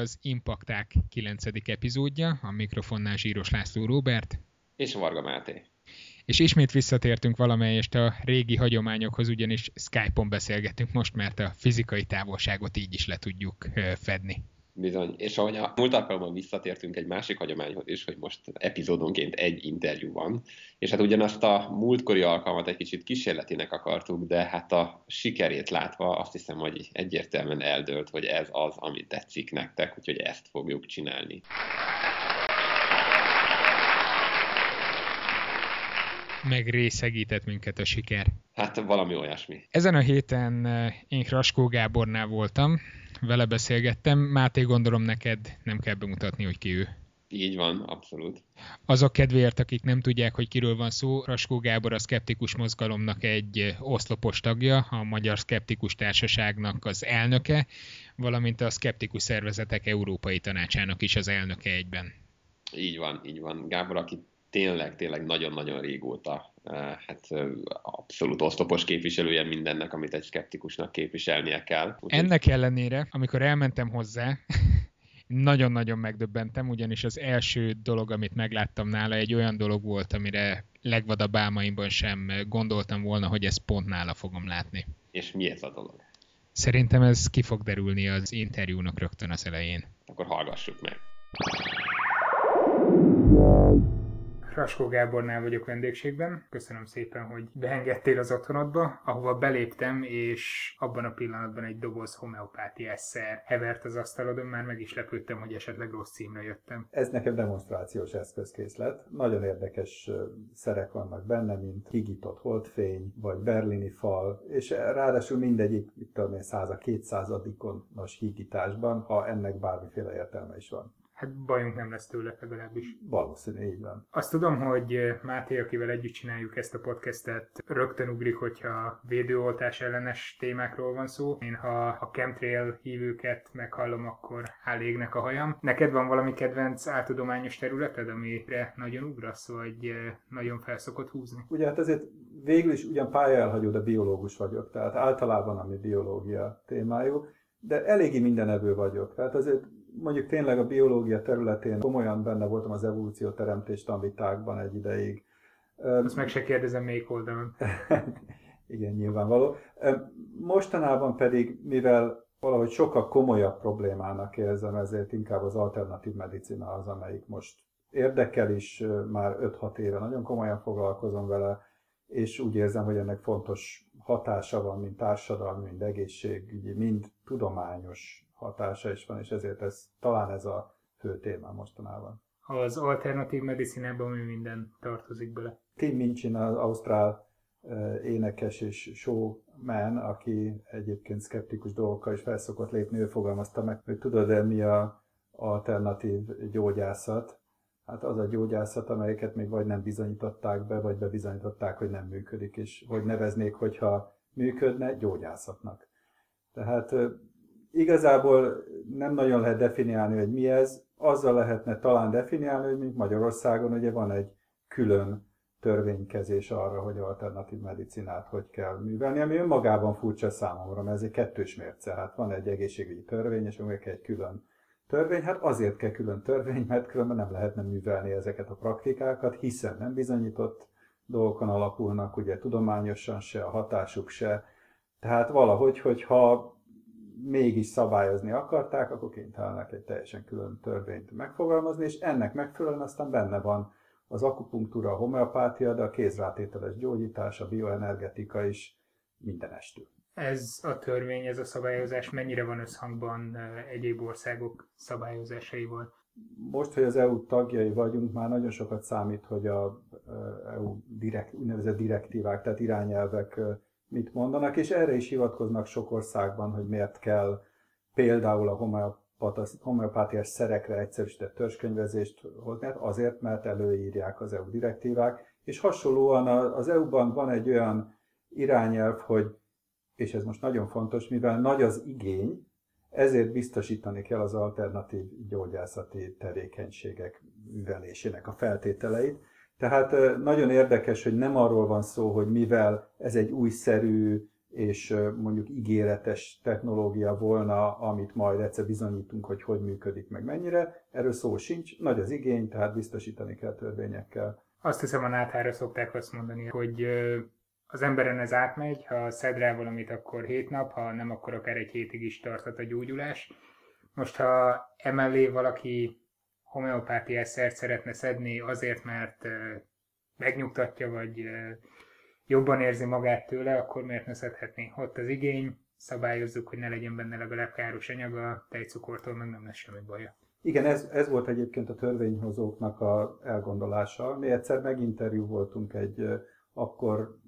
Az Impakták 9. epizódja, a mikrofonnál Zsíros László Róbert. És Varga Máté. És ismét visszatértünk valamelyest a régi hagyományokhoz, ugyanis Skype-on beszélgetünk most, mert a fizikai távolságot így is le tudjuk fedni. Bizony, és ahogy a múlt alkalommal visszatértünk egy másik hagyományhoz is, hogy most epizódonként egy interjú van, és hát ugyanazt a múltkori alkalmat egy kicsit kísérletinek akartuk, de hát a sikerét látva azt hiszem, hogy egyértelműen eldőlt, hogy ez az, ami tetszik nektek, úgyhogy ezt fogjuk csinálni. megrészegített minket a siker. Hát valami olyasmi. Ezen a héten eh, én Raskó Gábornál voltam, vele beszélgettem. Máté, gondolom neked nem kell bemutatni, hogy ki ő. Így van, abszolút. Azok kedvéért, akik nem tudják, hogy kiről van szó, Raskó Gábor a Skeptikus Mozgalomnak egy oszlopos tagja, a Magyar Skeptikus Társaságnak az elnöke, valamint a Skeptikus Szervezetek Európai Tanácsának is az elnöke egyben. Így van, így van. Gábor, aki tényleg, tényleg nagyon-nagyon régóta hát abszolút oszlopos képviselője mindennek, amit egy skeptikusnak képviselnie kell. Úgy Ennek ellenére, amikor elmentem hozzá, nagyon-nagyon megdöbbentem, ugyanis az első dolog, amit megláttam nála, egy olyan dolog volt, amire legvadabb álmaimban sem gondoltam volna, hogy ezt pont nála fogom látni. És mi ez a dolog? Szerintem ez ki fog derülni az interjúnak rögtön az elején. Akkor hallgassuk meg. Raskó Gábornál vagyok vendégségben. Köszönöm szépen, hogy beengedtél az otthonodba, ahova beléptem, és abban a pillanatban egy doboz homeopátiás szer hevert az asztalodon, már meg is lepődtem, hogy esetleg rossz címre jöttem. Ez nekem demonstrációs eszközkészlet. Nagyon érdekes szerek vannak benne, mint higított holdfény, vagy berlini fal, és ráadásul mindegyik, mit tudom én, száza, kétszázadikonos hígításban, ha ennek bármiféle értelme is van hát bajunk nem lesz tőle legalábbis. Valószínű, így van. Azt tudom, hogy Máté, akivel együtt csináljuk ezt a podcastet, rögtön ugrik, hogyha védőoltás ellenes témákról van szó. Én ha a chemtrail hívőket meghallom, akkor elégnek a hajam. Neked van valami kedvenc áltudományos területed, amire nagyon ugrasz, vagy nagyon felszokott húzni? Ugye hát azért végül is ugyan pályaelhagyó, de biológus vagyok, tehát általában ami biológia témájú, de eléggé mindenevő vagyok. Tehát azért mondjuk tényleg a biológia területén komolyan benne voltam az evolúció teremtés tanvitákban egy ideig. Azt meg se kérdezem melyik oldalon. Igen, nyilvánvaló. Mostanában pedig, mivel valahogy sokkal komolyabb problémának érzem, ezért inkább az alternatív medicina az, amelyik most érdekel is, már 5-6 éve nagyon komolyan foglalkozom vele, és úgy érzem, hogy ennek fontos hatása van, mind társadalmi, mind egészségügyi, mind tudományos hatása is van, és ezért ez, talán ez a fő téma mostanában. Az alternatív medicinában mi minden tartozik bele? Tim Minchin az ausztrál énekes és showman, aki egyébként szkeptikus dolgokkal is felszokott lépni, ő fogalmazta meg, hogy tudod-e mi a alternatív gyógyászat? Hát az a gyógyászat, amelyeket még vagy nem bizonyították be, vagy bebizonyították, hogy nem működik, és hogy neveznék, hogyha működne, gyógyászatnak. Tehát igazából nem nagyon lehet definiálni, hogy mi ez. Azzal lehetne talán definiálni, hogy mint Magyarországon ugye van egy külön törvénykezés arra, hogy alternatív medicinát hogy kell művelni, ami önmagában furcsa számomra, mert ez egy kettős mérce. Hát van egy egészségügyi törvény, és még egy külön törvény. Hát azért kell külön törvény, mert különben nem lehetne művelni ezeket a praktikákat, hiszen nem bizonyított dolgokon alapulnak, ugye tudományosan se, a hatásuk se. Tehát valahogy, hogyha mégis szabályozni akarták, akkor kénytelenek egy teljesen külön törvényt megfogalmazni, és ennek megfelelően aztán benne van az akupunktúra, a homeopátia, de a kézrátételes gyógyítás, a bioenergetika is mindenestül. Ez a törvény, ez a szabályozás mennyire van összhangban egyéb országok szabályozásaival? Most, hogy az EU tagjai vagyunk, már nagyon sokat számít, hogy a EU direkt, úgynevezett direktívák, tehát irányelvek mit mondanak, és erre is hivatkoznak sok országban, hogy miért kell például a homeopátiás szerekre egyszerűsített törzskönyvezést hozni, hát azért, mert előírják az EU direktívák, és hasonlóan az EU-ban van egy olyan irányelv, hogy, és ez most nagyon fontos, mivel nagy az igény, ezért biztosítani kell az alternatív gyógyászati tevékenységek művelésének a feltételeit, tehát nagyon érdekes, hogy nem arról van szó, hogy mivel ez egy újszerű és mondjuk ígéretes technológia volna, amit majd egyszer bizonyítunk, hogy hogy működik, meg mennyire. Erről szó sincs, nagy az igény, tehát biztosítani kell törvényekkel. Azt hiszem a náthára szokták azt mondani, hogy az emberen ez átmegy, ha szed rá valamit, akkor hét nap, ha nem, akkor akár egy hétig is tarthat a gyógyulás. Most, ha emellé valaki homeopátiás szert szeretne szedni azért, mert megnyugtatja, vagy jobban érzi magát tőle, akkor miért ne szedhetné? Ott az igény, szabályozzuk, hogy ne legyen benne legalább káros anyaga, tejcukortól meg nem lesz semmi baja. Igen, ez, ez volt egyébként a törvényhozóknak a elgondolása. Mi egyszer meginterjú voltunk egy akkor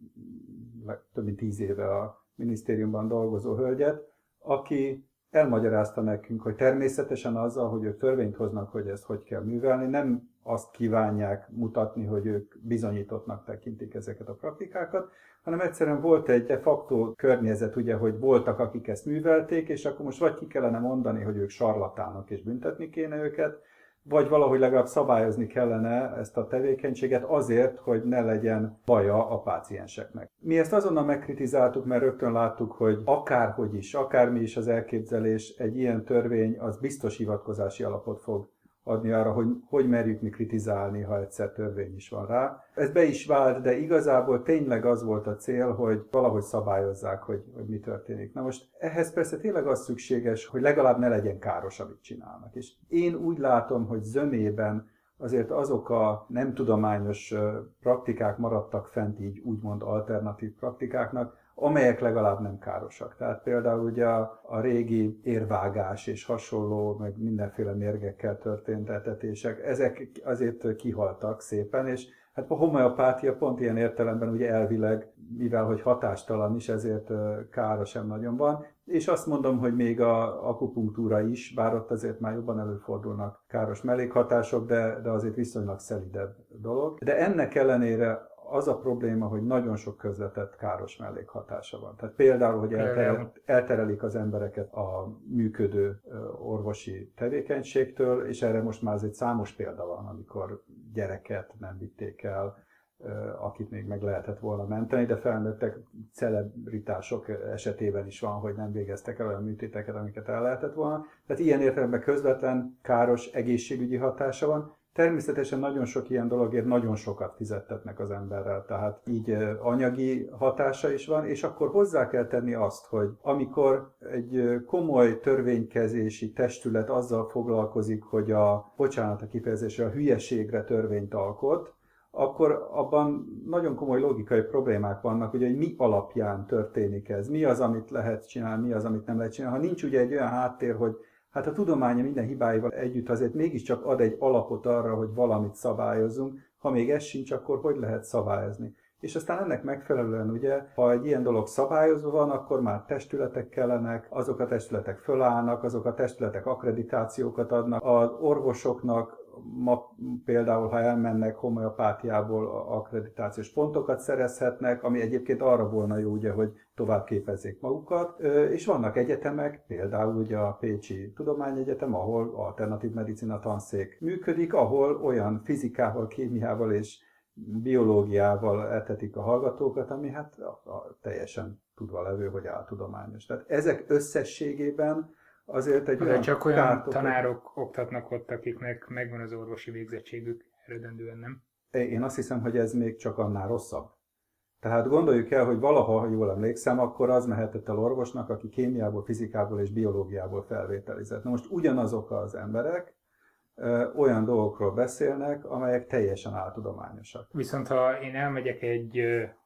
több mint tíz éve a minisztériumban dolgozó hölgyet, aki elmagyarázta nekünk, hogy természetesen azzal, hogy ők törvényt hoznak, hogy ezt hogy kell művelni, nem azt kívánják mutatni, hogy ők bizonyítottnak tekintik ezeket a praktikákat, hanem egyszerűen volt egy de facto környezet, ugye, hogy voltak, akik ezt művelték, és akkor most vagy ki kellene mondani, hogy ők sarlatánok, és büntetni kéne őket, vagy valahogy legalább szabályozni kellene ezt a tevékenységet azért, hogy ne legyen baja a pácienseknek. Mi ezt azonnal megkritizáltuk, mert rögtön láttuk, hogy akárhogy is, akármi is az elképzelés, egy ilyen törvény az biztos hivatkozási alapot fog adni arra, hogy hogy merjük mi kritizálni, ha egyszer törvény is van rá. Ez be is vált, de igazából tényleg az volt a cél, hogy valahogy szabályozzák, hogy, hogy mi történik. Na most ehhez persze tényleg az szükséges, hogy legalább ne legyen káros, amit csinálnak. És én úgy látom, hogy zömében azért azok a nem tudományos praktikák maradtak fent így úgymond alternatív praktikáknak, amelyek legalább nem károsak. Tehát például ugye a, a régi érvágás és hasonló, meg mindenféle mérgekkel történt etetések, ezek azért kihaltak szépen, és hát a homeopátia pont ilyen értelemben ugye elvileg, mivel hogy hatástalan is, ezért kára sem nagyon van, és azt mondom, hogy még a akupunktúra is, bár ott azért már jobban előfordulnak káros mellékhatások, de, de azért viszonylag szelidebb dolog. De ennek ellenére az a probléma, hogy nagyon sok közvetett káros mellékhatása van. Tehát például, hogy elterel, elterelik az embereket a működő orvosi tevékenységtől, és erre most már egy számos példa van, amikor gyereket nem vitték el, akit még meg lehetett volna menteni, de felnőttek celebritások esetében is van, hogy nem végeztek el olyan műtéteket, amiket el lehetett volna. Tehát ilyen értelemben közvetlen káros egészségügyi hatása van, Természetesen nagyon sok ilyen dologért nagyon sokat fizettetnek az emberrel, tehát így anyagi hatása is van, és akkor hozzá kell tenni azt, hogy amikor egy komoly törvénykezési testület azzal foglalkozik, hogy a, bocsánat a kifejezésre, a hülyeségre törvényt alkot, akkor abban nagyon komoly logikai problémák vannak, ugye, hogy mi alapján történik ez, mi az, amit lehet csinálni, mi az, amit nem lehet csinálni. Ha nincs ugye egy olyan háttér, hogy hát a tudománya minden hibáival együtt azért mégiscsak ad egy alapot arra, hogy valamit szabályozzunk. Ha még ez sincs, akkor hogy lehet szabályozni? És aztán ennek megfelelően ugye, ha egy ilyen dolog szabályozva van, akkor már testületek kellenek, azok a testületek fölállnak, azok a testületek akkreditációkat adnak, az orvosoknak ma például, ha elmennek homeopátiából, akkreditációs pontokat szerezhetnek, ami egyébként arra volna jó, ugye, hogy tovább képezzék magukat, és vannak egyetemek, például ugye a Pécsi Tudományegyetem, ahol alternatív medicina tanszék működik, ahol olyan fizikával, kémiával és biológiával etetik a hallgatókat, ami hát a, a teljesen tudva levő, hogy áltudományos. Tehát ezek összességében azért egy De olyan csak olyan kártok, tanárok oktatnak ott, akiknek megvan az orvosi végzettségük, eredendően nem? Én azt hiszem, hogy ez még csak annál rosszabb. Tehát gondoljuk el, hogy valaha, ha jól emlékszem, akkor az mehetett el orvosnak, aki kémiából, fizikából és biológiából felvételizett. Na most ugyanazok az emberek ö, olyan dolgokról beszélnek, amelyek teljesen áltudományosak. Viszont ha én elmegyek egy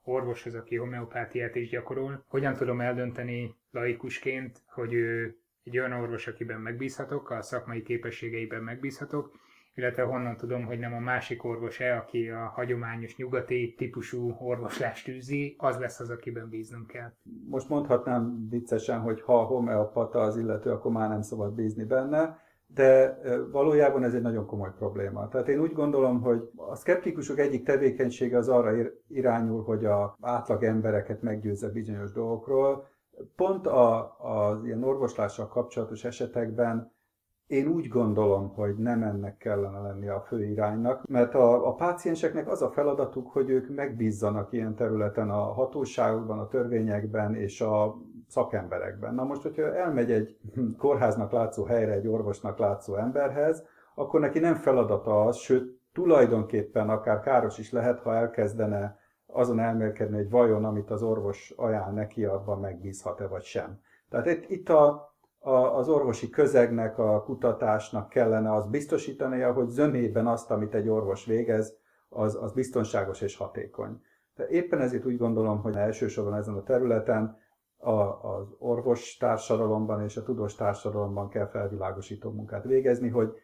orvoshoz, aki homeopátiát is gyakorol, hogyan tudom eldönteni laikusként, hogy ő egy olyan orvos, akiben megbízhatok, a szakmai képességeiben megbízhatok, illetve honnan tudom, hogy nem a másik orvos-e, aki a hagyományos nyugati típusú orvoslást űzi, az lesz az, akiben bíznunk kell. Most mondhatnám viccesen, hogy ha homeopata az illető, akkor már nem szabad bízni benne, de valójában ez egy nagyon komoly probléma. Tehát én úgy gondolom, hogy a szkeptikusok egyik tevékenysége az arra irányul, hogy a átlag embereket meggyőzze bizonyos dolgokról, pont a, az ilyen orvoslással kapcsolatos esetekben Én úgy gondolom, hogy nem ennek kellene lenni a fő iránynak, mert a, a pácienseknek az a feladatuk, hogy ők megbízzanak ilyen területen a hatóságokban, a törvényekben és a szakemberekben. Na most, hogyha elmegy egy kórháznak látszó helyre, egy orvosnak látszó emberhez, akkor neki nem feladata az, sőt, tulajdonképpen akár káros is lehet, ha elkezdene azon elmélkedni, hogy vajon, amit az orvos ajánl neki, abban megbízhat-e vagy sem. Tehát itt, itt a, a, az orvosi közegnek, a kutatásnak kellene az biztosítania, hogy zömében azt, amit egy orvos végez, az, az biztonságos és hatékony. De éppen ezért úgy gondolom, hogy elsősorban ezen a területen a, az orvos társadalomban és a tudós társadalomban kell felvilágosító munkát végezni, hogy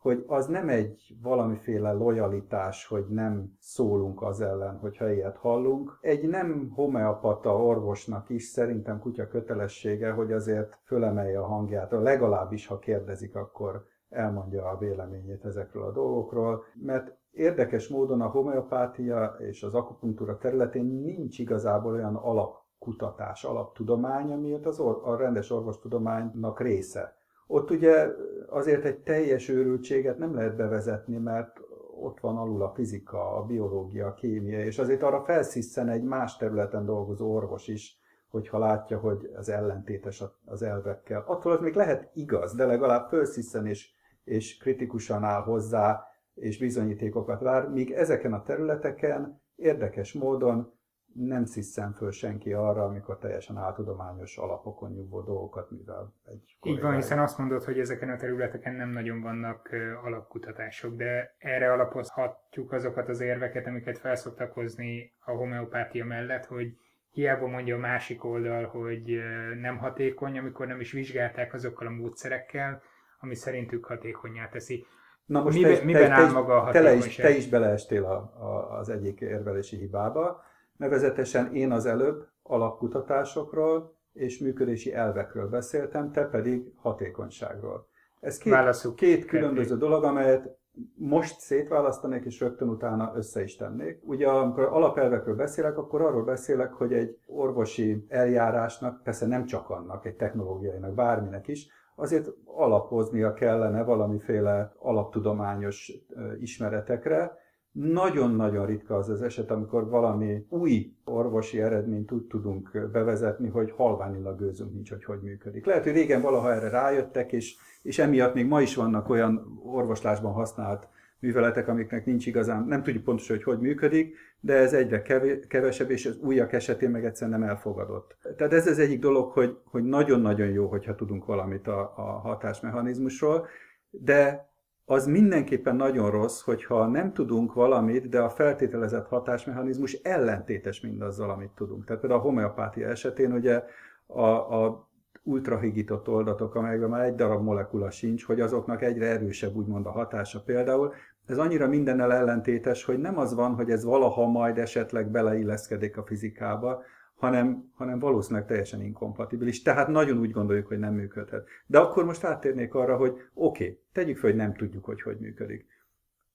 hogy az nem egy valamiféle lojalitás, hogy nem szólunk az ellen, hogyha ilyet hallunk. Egy nem homeopata orvosnak is szerintem kutya kötelessége, hogy azért fölemelje a hangját, legalábbis ha kérdezik, akkor elmondja a véleményét ezekről a dolgokról, mert érdekes módon a homeopátia és az akupunktúra területén nincs igazából olyan alapkutatás, alaptudomány, ami az or- a rendes orvostudománynak része. Ott ugye azért egy teljes őrültséget nem lehet bevezetni, mert ott van alul a fizika, a biológia, a kémia, és azért arra felsziszen egy más területen dolgozó orvos is, hogyha látja, hogy az ellentétes az elvekkel. Attól az még lehet igaz, de legalább felsziszen és, és kritikusan áll hozzá, és bizonyítékokat vár, míg ezeken a területeken érdekes módon nem sziszen föl senki arra, amikor teljesen áltudományos alapokon nyugvó dolgokat, mivel egy Így van, hiszen azt mondod, hogy ezeken a területeken nem nagyon vannak alapkutatások, de erre alapozhatjuk azokat az érveket, amiket felszoktak hozni a homeopátia mellett, hogy hiába mondja a másik oldal, hogy nem hatékony, amikor nem is vizsgálták azokkal a módszerekkel, ami szerintük hatékonyá teszi. Na most Mibe, te, miben te, áll te, maga a? Te is, te is beleestél a, a, az egyik érvelési hibába Nevezetesen én az előbb alapkutatásokról és működési elvekről beszéltem, te pedig hatékonyságról. Ez két, két különböző dolog, amelyet most szétválasztanék, és rögtön utána össze is tennék. Ugye amikor alapelvekről beszélek, akkor arról beszélek, hogy egy orvosi eljárásnak, persze nem csak annak, egy technológiainak, bárminek is, azért alapoznia kellene valamiféle alaptudományos ismeretekre, nagyon-nagyon ritka az az eset, amikor valami új orvosi eredményt úgy tudunk bevezetni, hogy halványilag gőzünk nincs, hogy hogy működik. Lehet, hogy régen valaha erre rájöttek, és, és emiatt még ma is vannak olyan orvoslásban használt műveletek, amiknek nincs igazán, nem tudjuk pontosan, hogy hogy működik, de ez egyre kevesebb, és az újak esetén meg egyszerűen nem elfogadott. Tehát ez az egyik dolog, hogy, hogy nagyon-nagyon jó, hogyha tudunk valamit a, a hatásmechanizmusról, de az mindenképpen nagyon rossz, hogyha nem tudunk valamit, de a feltételezett hatásmechanizmus ellentétes mindazzal, amit tudunk. Tehát például a homeopátia esetén ugye a, a ultrahigított oldatok, amelyekben már egy darab molekula sincs, hogy azoknak egyre erősebb úgymond a hatása például. Ez annyira mindennel ellentétes, hogy nem az van, hogy ez valaha majd esetleg beleilleszkedik a fizikába, hanem, hanem valószínűleg teljesen inkompatibilis. Tehát nagyon úgy gondoljuk, hogy nem működhet. De akkor most áttérnék arra, hogy oké, okay, tegyük fel, hogy nem tudjuk, hogy hogy működik.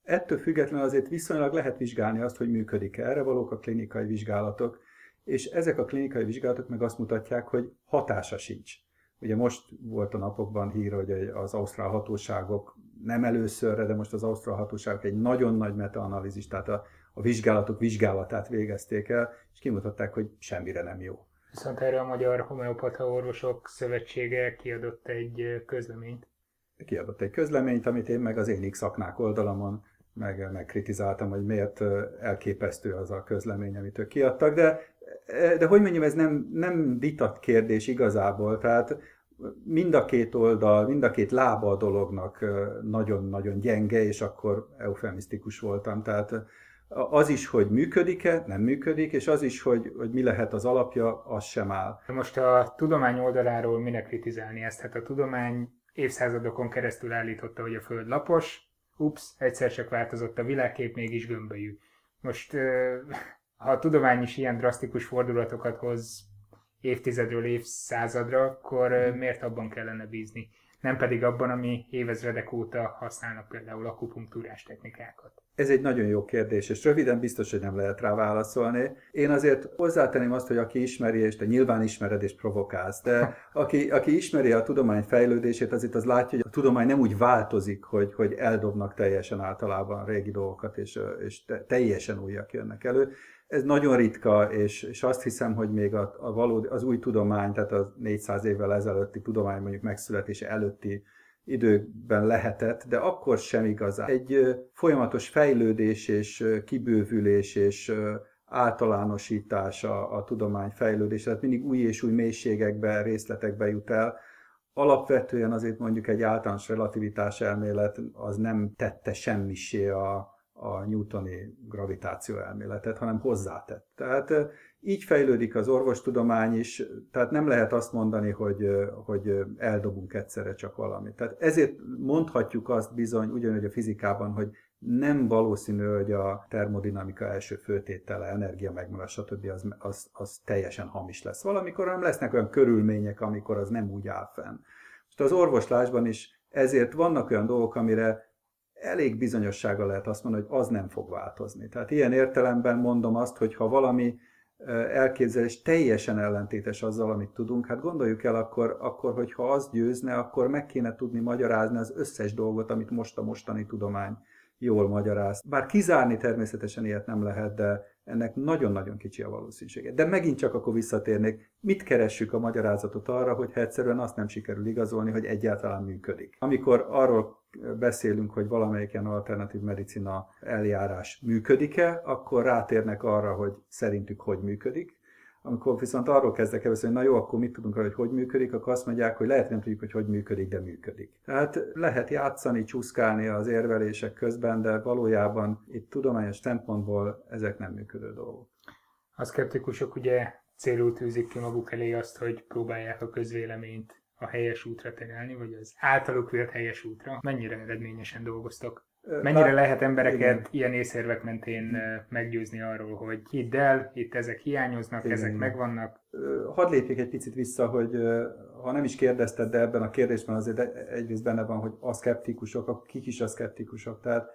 Ettől függetlenül azért viszonylag lehet vizsgálni azt, hogy működik-e. Erre valók a klinikai vizsgálatok, és ezek a klinikai vizsgálatok meg azt mutatják, hogy hatása sincs. Ugye most volt a napokban hír, hogy az ausztrál hatóságok nem előszörre, de most az ausztrál hatóságok egy nagyon nagy metaanalízis, tehát a, a vizsgálatok vizsgálatát végezték el, és kimutatták, hogy semmire nem jó. Viszont erre a Magyar Homeopata Orvosok Szövetsége kiadott egy közleményt. Kiadott egy közleményt, amit én meg az én szaknák oldalamon meg, meg kritizáltam, hogy miért elképesztő az a közlemény, amit ők kiadtak, de, de hogy mondjam, ez nem, nem vitat kérdés igazából, tehát mind a két oldal, mind a két lába a dolognak nagyon-nagyon gyenge, és akkor eufemisztikus voltam, tehát az is, hogy működik-e, nem működik, és az is, hogy, hogy mi lehet az alapja, az sem áll. Most a tudomány oldaláról minek kritizálni ezt? Hát a tudomány évszázadokon keresztül állította, hogy a Föld lapos, ups, egyszer csak változott a világkép, mégis gömbölyű. Most, ha a tudomány is ilyen drasztikus fordulatokat hoz évtizedről évszázadra, akkor miért abban kellene bízni? Nem pedig abban, ami évezredek óta használnak például akupunktúrás technikákat. Ez egy nagyon jó kérdés, és röviden biztos, hogy nem lehet rá válaszolni. Én azért hozzátenném azt, hogy aki ismeri, és te nyilván ismered és provokálsz, de aki, aki ismeri a tudomány fejlődését, azért az látja, hogy a tudomány nem úgy változik, hogy, hogy eldobnak teljesen általában régi dolgokat, és, és teljesen újak jönnek elő. Ez nagyon ritka, és, és azt hiszem, hogy még a, a valódi, az új tudomány, tehát a 400 évvel ezelőtti tudomány mondjuk megszületése előtti időkben lehetett, de akkor sem igazán. Egy folyamatos fejlődés és kibővülés és általánosítás a, a tudomány fejlődés, tehát mindig új és új mélységekbe, részletekbe jut el. Alapvetően azért mondjuk egy általános relativitás elmélet az nem tette semmisé a, a newtoni gravitáció elméletet, hanem hozzátett. Tehát így fejlődik az orvostudomány is, tehát nem lehet azt mondani, hogy, hogy eldobunk egyszerre csak valamit. Tehát ezért mondhatjuk azt bizony, ugyanúgy a fizikában, hogy nem valószínű, hogy a termodinamika első főtétele, energia megmaradt, stb. Az, az, az teljesen hamis lesz valamikor, hanem lesznek olyan körülmények, amikor az nem úgy áll fenn. Most az orvoslásban is ezért vannak olyan dolgok, amire elég bizonyossága lehet azt mondani, hogy az nem fog változni. Tehát ilyen értelemben mondom azt, hogy ha valami elképzelés teljesen ellentétes azzal, amit tudunk, hát gondoljuk el akkor, akkor, hogyha az győzne, akkor meg kéne tudni magyarázni az összes dolgot, amit most a mostani tudomány jól magyaráz. Bár kizárni természetesen ilyet nem lehet, de ennek nagyon-nagyon kicsi a valószínűsége. De megint csak akkor visszatérnék, mit keressük a magyarázatot arra, hogy egyszerűen azt nem sikerül igazolni, hogy egyáltalán működik. Amikor arról beszélünk, hogy valamelyik ilyen alternatív medicina eljárás működik-e, akkor rátérnek arra, hogy szerintük hogy működik. Amikor viszont arról kezdek el beszélni, hogy na jó, akkor mit tudunk arra, hogy hogy működik, akkor azt mondják, hogy lehet nem tudjuk, hogy hogy működik, de működik. Tehát lehet játszani, csúszkálni az érvelések közben, de valójában itt tudományos szempontból ezek nem működő dolgok. A szkeptikusok ugye célul tűzik ki maguk elé azt, hogy próbálják a közvéleményt a helyes útra terelni, vagy az általuk vélt helyes útra. Mennyire eredményesen dolgoztak? Mennyire lehet embereket igen. ilyen észérvek mentén meggyőzni arról, hogy hidd el, itt ezek hiányoznak, igen. ezek megvannak? Hadd lépjek egy picit vissza, hogy ha nem is kérdezted, de ebben a kérdésben azért egyrészt benne van, hogy a szkeptikusok, kik is a szkeptikusok. Tehát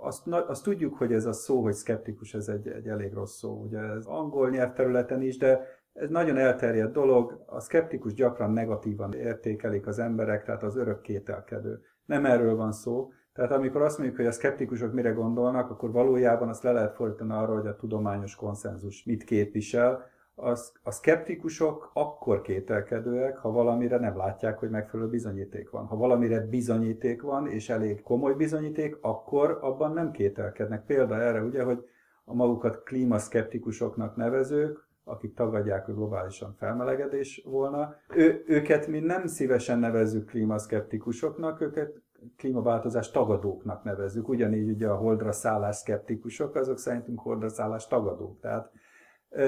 azt, azt tudjuk, hogy ez a szó, hogy szkeptikus, ez egy, egy elég rossz szó. Ugye ez angol nyelvterületen is, de ez nagyon elterjedt dolog, a szkeptikus gyakran negatívan értékelik az emberek, tehát az örök kételkedő. Nem erről van szó. Tehát amikor azt mondjuk, hogy a szkeptikusok mire gondolnak, akkor valójában azt le lehet fordítani arra, hogy a tudományos konszenzus mit képvisel. Az, a szkeptikusok akkor kételkedőek, ha valamire nem látják, hogy megfelelő bizonyíték van. Ha valamire bizonyíték van, és elég komoly bizonyíték, akkor abban nem kételkednek. Példa erre ugye, hogy a magukat klímaszkeptikusoknak nevezők, akik tagadják, hogy globálisan felmelegedés volna. Ő, őket mi nem szívesen nevezzük klímaszkeptikusoknak, őket klímaváltozás tagadóknak nevezzük. Ugyanígy ugye a holdra szállás szkeptikusok, azok szerintünk holdra szállás tagadók. Tehát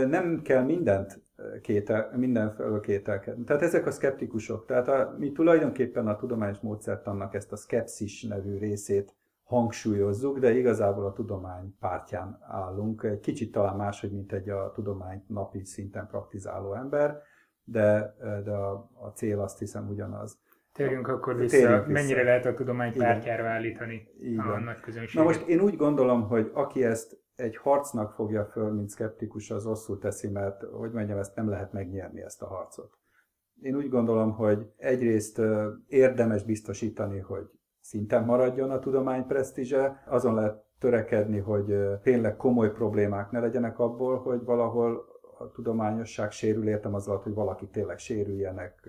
nem kell mindent kétel, mindenfelől kételkedni. Tehát ezek a szkeptikusok. Tehát a, mi tulajdonképpen a tudományos módszertannak ezt a szkepszis nevű részét hangsúlyozzuk, de igazából a tudomány pártján állunk. Egy kicsit talán máshogy, mint egy a tudományt napi szinten praktizáló ember, de, de a, a cél azt hiszem ugyanaz. Térjünk akkor vissza, Térjünk vissza. mennyire lehet a tudomány pártjára állítani Igen. a nagy közönséget. Na most én úgy gondolom, hogy aki ezt egy harcnak fogja föl, mint szkeptikus, az rosszul teszi, mert, hogy mondjam, ezt nem lehet megnyerni, ezt a harcot. Én úgy gondolom, hogy egyrészt érdemes biztosítani, hogy szinten maradjon a tudomány presztízse, azon lehet törekedni, hogy tényleg komoly problémák ne legyenek abból, hogy valahol a tudományosság sérül, értem az alatt, hogy valaki tényleg sérüljenek,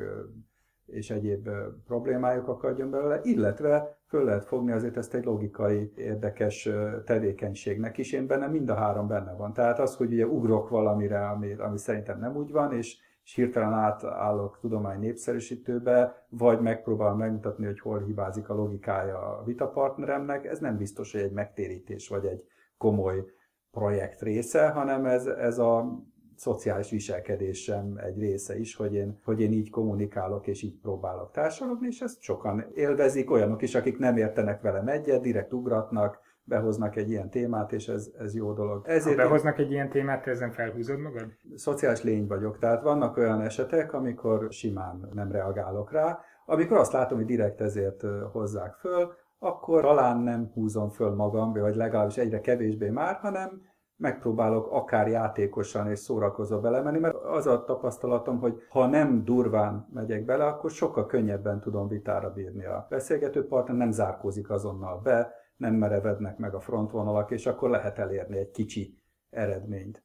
és egyéb problémájuk akadjon belőle, illetve föl lehet fogni azért ezt egy logikai, érdekes tevékenységnek is. Én benne mind a három benne van. Tehát az, hogy ugye ugrok valamire, ami, ami szerintem nem úgy van, és és hirtelen átállok tudomány népszerűsítőbe, vagy megpróbálom megmutatni, hogy hol hibázik a logikája a vitapartneremnek, ez nem biztos, hogy egy megtérítés vagy egy komoly projekt része, hanem ez, ez a szociális viselkedésem egy része is, hogy én, hogy én így kommunikálok és így próbálok társadalmi, és ezt sokan élvezik, olyanok is, akik nem értenek velem egyet, direkt ugratnak, behoznak egy ilyen témát, és ez, ez jó dolog. Ezért ha behoznak én... egy ilyen témát, te ezen felhúzod magad? Szociális lény vagyok, tehát vannak olyan esetek, amikor simán nem reagálok rá, Amikor azt látom, hogy direkt ezért hozzák föl, akkor talán nem húzom föl magam, vagy legalábbis egyre kevésbé már, hanem megpróbálok akár játékosan és szórakozva belemenni, mert az a tapasztalatom, hogy ha nem durván megyek bele, akkor sokkal könnyebben tudom vitára bírni a beszélgető partner, nem zárkózik azonnal be, nem merevednek meg a frontvonalak, és akkor lehet elérni egy kicsi eredményt.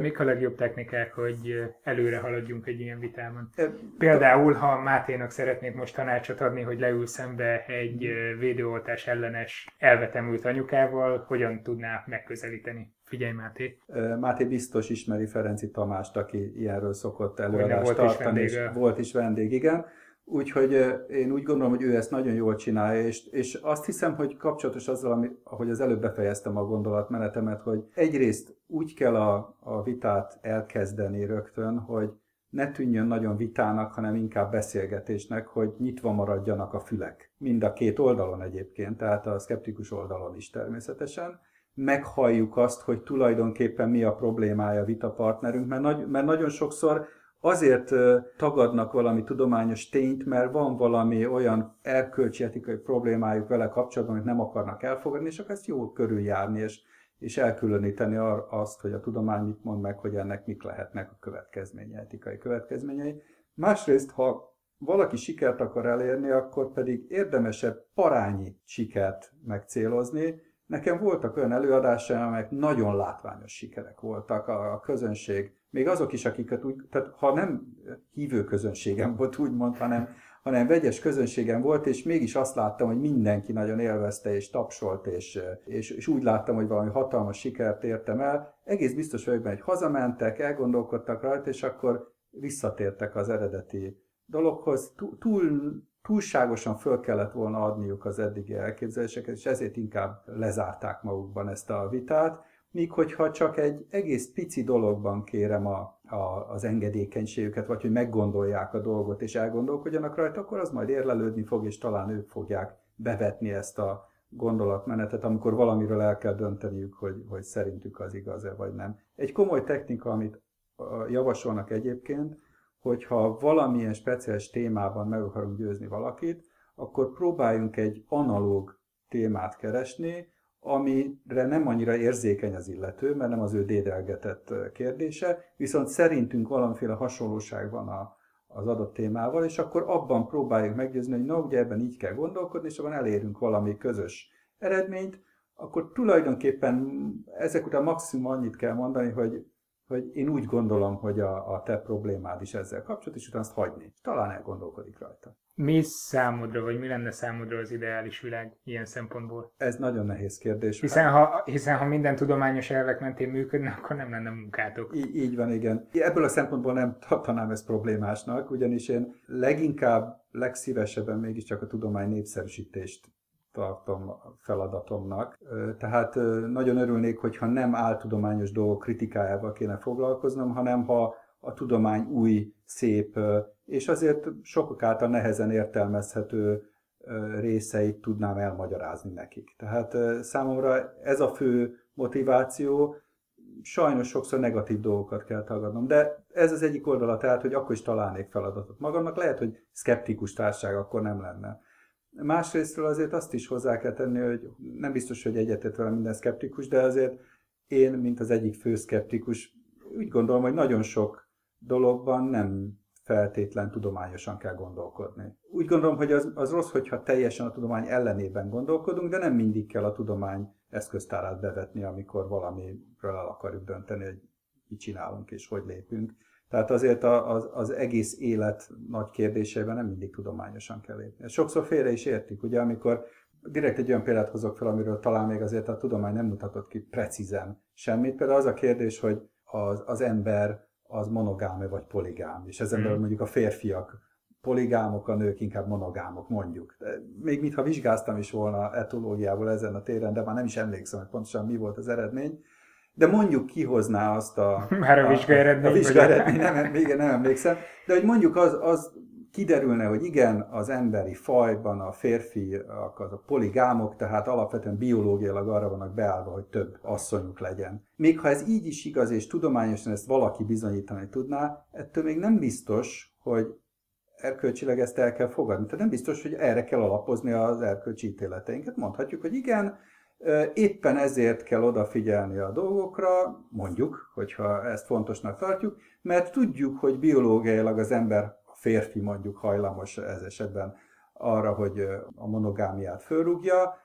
Mik a legjobb technikák, hogy előre haladjunk egy ilyen vitában? Például, ha Máténak szeretnék most tanácsot adni, hogy leül szembe egy védőoltás ellenes elvetemült anyukával, hogyan tudná megközelíteni? Figyelj, Máté! Máté biztos ismeri Ferenci Tamást, aki ilyenről szokott előadást tartani, is és volt is vendég, igen. Úgyhogy én úgy gondolom, hogy ő ezt nagyon jól csinálja, és, és azt hiszem, hogy kapcsolatos azzal, ami, ahogy az előbb befejeztem a gondolatmenetemet, hogy egyrészt úgy kell a, a vitát elkezdeni rögtön, hogy ne tűnjön nagyon vitának, hanem inkább beszélgetésnek, hogy nyitva maradjanak a fülek. Mind a két oldalon egyébként, tehát a szkeptikus oldalon is természetesen. Meghalljuk azt, hogy tulajdonképpen mi a problémája a vitapartnerünk, mert, nagy, mert nagyon sokszor azért tagadnak valami tudományos tényt, mert van valami olyan erkölcsi etikai problémájuk vele kapcsolatban, amit nem akarnak elfogadni, és akkor ezt jó körüljárni, és, és elkülöníteni azt, hogy a tudomány mit mond meg, hogy ennek mik lehetnek a következményei, etikai következményei. Másrészt, ha valaki sikert akar elérni, akkor pedig érdemesebb parányi sikert megcélozni. Nekem voltak olyan előadásaim, amelyek nagyon látványos sikerek voltak, a, a közönség még azok is, akiket úgy, tehát ha nem hívő közönségem volt úgymond, hanem, hanem vegyes közönségem volt, és mégis azt láttam, hogy mindenki nagyon élvezte és tapsolt, és, és, és úgy láttam, hogy valami hatalmas sikert értem el. Egész biztos vagyok benne, hogy hazamentek, elgondolkodtak rajta, és akkor visszatértek az eredeti dologhoz. Túl, túlságosan föl kellett volna adniuk az eddigi elképzeléseket, és ezért inkább lezárták magukban ezt a vitát míg hogyha csak egy egész pici dologban kérem a, a, az engedékenységüket, vagy hogy meggondolják a dolgot és elgondolkodjanak rajta, akkor az majd érlelődni fog, és talán ők fogják bevetni ezt a gondolatmenetet, amikor valamiről el kell dönteniük, hogy, hogy szerintük az igaz-e vagy nem. Egy komoly technika, amit javasolnak egyébként, hogyha valamilyen speciális témában meg akarunk győzni valakit, akkor próbáljunk egy analóg témát keresni, amire nem annyira érzékeny az illető, mert nem az ő dédelgetett kérdése, viszont szerintünk valamiféle hasonlóság van a, az adott témával, és akkor abban próbáljuk meggyőzni, hogy na, ugye ebben így kell gondolkodni, és abban elérünk valami közös eredményt, akkor tulajdonképpen ezek után maximum annyit kell mondani, hogy, hogy én úgy gondolom, hogy a, a te problémád is ezzel kapcsolatos, és utána azt hagyni. Talán elgondolkodik rajta. Mi számodra, vagy mi lenne számodra az ideális világ ilyen szempontból? Ez nagyon nehéz kérdés. Hiszen ha, hiszen ha minden tudományos elvek mentén működne, akkor nem lenne munkátok. Így, így van, igen. Ebből a szempontból nem tartanám ezt problémásnak, ugyanis én leginkább, legszívesebben mégiscsak a tudomány népszerűsítést tartom feladatomnak. Tehát nagyon örülnék, hogyha nem áltudományos dolgok kritikájával kéne foglalkoznom, hanem ha a tudomány új, szép és azért sokak által nehezen értelmezhető részeit tudnám elmagyarázni nekik. Tehát számomra ez a fő motiváció, sajnos sokszor negatív dolgokat kell tagadnom, de ez az egyik oldala, tehát, hogy akkor is találnék feladatot magamnak, lehet, hogy szkeptikus társág akkor nem lenne. Másrésztről azért azt is hozzá kell tenni, hogy nem biztos, hogy egyetett velem minden szkeptikus, de azért én, mint az egyik fő szkeptikus, úgy gondolom, hogy nagyon sok dologban nem feltétlen tudományosan kell gondolkodni. Úgy gondolom, hogy az, az rossz, hogyha teljesen a tudomány ellenében gondolkodunk, de nem mindig kell a tudomány eszköztárát bevetni, amikor valamiről el akarjuk dönteni, hogy mit csinálunk és hogy lépünk. Tehát azért az, az egész élet nagy kérdéseiben nem mindig tudományosan kell lépni. Sokszor félre is értik, ugye, amikor direkt egy olyan példát hozok fel, amiről talán még azért a tudomány nem mutatott ki precízen semmit. Például az a kérdés, hogy az, az ember az monogám vagy poligám. És ezen belül hmm. mondjuk a férfiak poligámok, a nők inkább monogámok, mondjuk. Még mintha vizsgáztam is volna etológiából ezen a téren, de már nem is emlékszem, hogy pontosan mi volt az eredmény. De mondjuk kihozná azt a... Már a eredmény. A, a eredmény, nem, még nem emlékszem. De hogy mondjuk az, az kiderülne, hogy igen, az emberi fajban a férfiak az a poligámok, tehát alapvetően biológiailag arra vannak beállva, hogy több asszonyuk legyen. Még ha ez így is igaz, és tudományosan ezt valaki bizonyítani tudná, ettől még nem biztos, hogy erkölcsileg ezt el kell fogadni. Tehát nem biztos, hogy erre kell alapozni az erkölcsi ítéleteinket. Mondhatjuk, hogy igen, éppen ezért kell odafigyelni a dolgokra, mondjuk, hogyha ezt fontosnak tartjuk, mert tudjuk, hogy biológiailag az ember, a férfi mondjuk hajlamos ez esetben arra, hogy a monogámiát fölrúgja,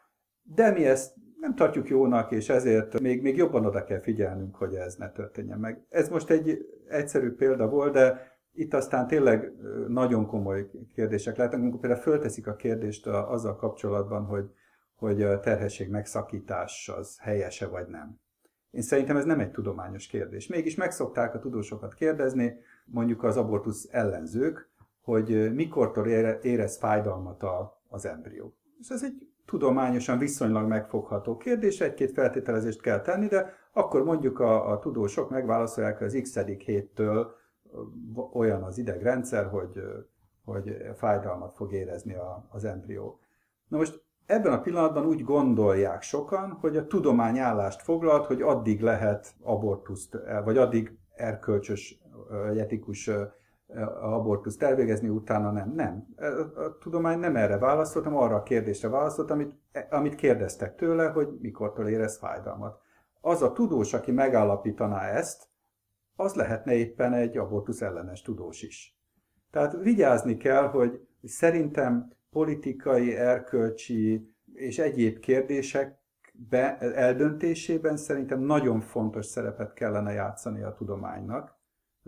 de mi ezt nem tartjuk jónak, és ezért még, még jobban oda kell figyelnünk, hogy ez ne történjen meg. Ez most egy egyszerű példa volt, de itt aztán tényleg nagyon komoly kérdések lehetnek, amikor például fölteszik a kérdést azzal kapcsolatban, hogy, hogy a terhesség megszakítás az helyese vagy nem. Én szerintem ez nem egy tudományos kérdés. Mégis megszokták a tudósokat kérdezni, mondjuk az abortusz ellenzők, hogy mikortól érez fájdalmat az embrió. És ez egy tudományosan viszonylag megfogható kérdés, egy-két feltételezést kell tenni, de akkor mondjuk a, a tudósok megválaszolják, hogy az x héttől olyan az idegrendszer, hogy, hogy fájdalmat fog érezni a, az embrió. Na most ebben a pillanatban úgy gondolják sokan, hogy a tudomány állást foglalt, hogy addig lehet abortuszt, vagy addig erkölcsös, etikus abortuszt elvégezni, utána nem. Nem. A tudomány nem erre válaszolt, hanem arra a kérdésre válaszolt, amit, amit kérdeztek tőle, hogy mikortól érez fájdalmat. Az a tudós, aki megállapítaná ezt, az lehetne éppen egy abortusz ellenes tudós is. Tehát vigyázni kell, hogy szerintem politikai, erkölcsi és egyéb kérdések be, eldöntésében szerintem nagyon fontos szerepet kellene játszani a tudománynak.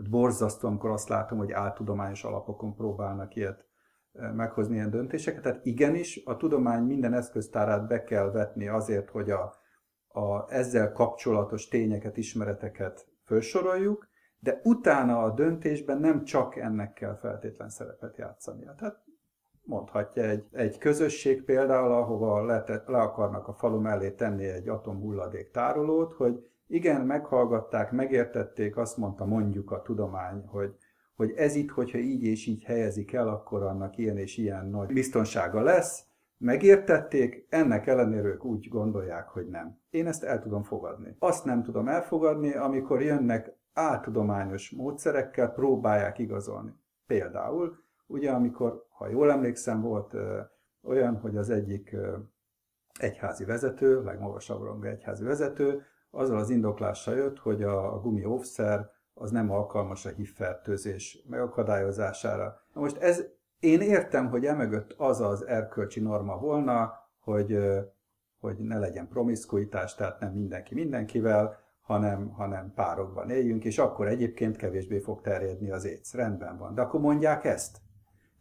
Borzasztó, amikor azt látom, hogy áltudományos alapokon próbálnak ilyet e, meghozni ilyen döntéseket. Tehát igenis, a tudomány minden eszköztárát be kell vetni azért, hogy a, a ezzel kapcsolatos tényeket, ismereteket felsoroljuk, de utána a döntésben nem csak ennek kell feltétlen szerepet játszania. Tehát mondhatja egy, egy közösség például, ahova le, le akarnak a falu mellé tenni egy atomhulladék tárolót, hogy igen, meghallgatták, megértették, azt mondta mondjuk a tudomány, hogy, hogy ez itt, hogyha így és így helyezik el, akkor annak ilyen és ilyen nagy biztonsága lesz, megértették, ennek ellenére ők úgy gondolják, hogy nem. Én ezt el tudom fogadni. Azt nem tudom elfogadni, amikor jönnek áltudományos módszerekkel, próbálják igazolni. Például, ugye amikor, ha jól emlékszem, volt ö, olyan, hogy az egyik ö, egyházi vezető, legmagasabb rangú egyházi vezető, azzal az indoklással jött, hogy a, a gumi óvszer az nem alkalmas a HIV-fertőzés megakadályozására. Na most ez én értem, hogy emögött az az erkölcsi norma volna, hogy, hogy ne legyen promiszkuitás, tehát nem mindenki mindenkivel, hanem, hanem párokban éljünk, és akkor egyébként kevésbé fog terjedni az éc. Rendben van. De akkor mondják ezt.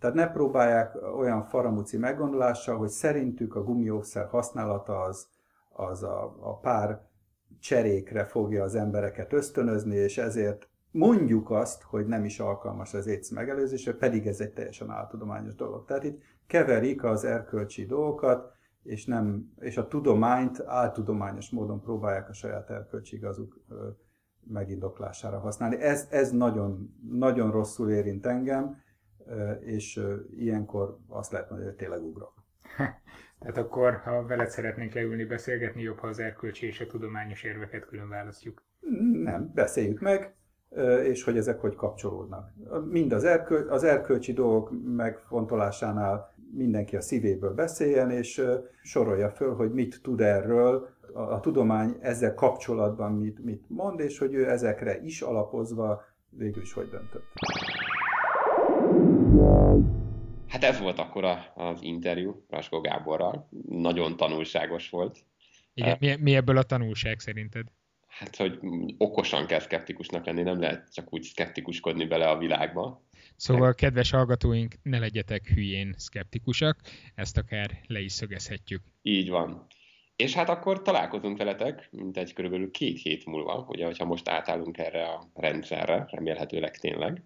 Tehát ne próbálják olyan faramuci meggondolással, hogy szerintük a gumiószer használata az, az a, a pár cserékre fogja az embereket ösztönözni, és ezért mondjuk azt, hogy nem is alkalmas az AIDS megelőzésre, pedig ez egy teljesen áltudományos dolog. Tehát itt keverik az erkölcsi dolgokat, és, nem, és a tudományt áltudományos módon próbálják a saját erkölcsi igazuk megindoklására használni. Ez, ez nagyon, nagyon rosszul érint engem, és ilyenkor azt lehet mondani, hogy tényleg ugrok. Tehát akkor, ha veled szeretnénk leülni, beszélgetni, jobb, ha az erkölcsi és a tudományos érveket külön választjuk. Nem, beszéljük meg és hogy ezek hogy kapcsolódnak. Mind az, erköl, az erkölcsi dolgok megfontolásánál mindenki a szívéből beszéljen, és sorolja föl, hogy mit tud erről, a, a tudomány ezzel kapcsolatban mit, mit mond, és hogy ő ezekre is alapozva végül is hogy döntött. Ez volt akkor az interjú Raskó Gáborral. Nagyon tanulságos volt. Igen, mi, mi ebből a tanulság szerinted? hát, hogy okosan kell szkeptikusnak lenni, nem lehet csak úgy szkeptikuskodni bele a világba. Szóval, kedves hallgatóink, ne legyetek hülyén szkeptikusak, ezt akár le is szögezhetjük. Így van. És hát akkor találkozunk veletek, mint egy körülbelül két hét múlva, ugye, hogyha most átállunk erre a rendszerre, remélhetőleg tényleg.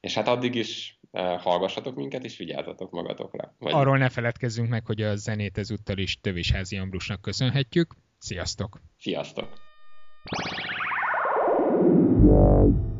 És hát addig is hallgassatok minket, és vigyázzatok magatokra. Vagy... Arról ne feledkezzünk meg, hogy a zenét ezúttal is Tövisházi Ambrusnak köszönhetjük. Sziasztok! Sziasztok! You.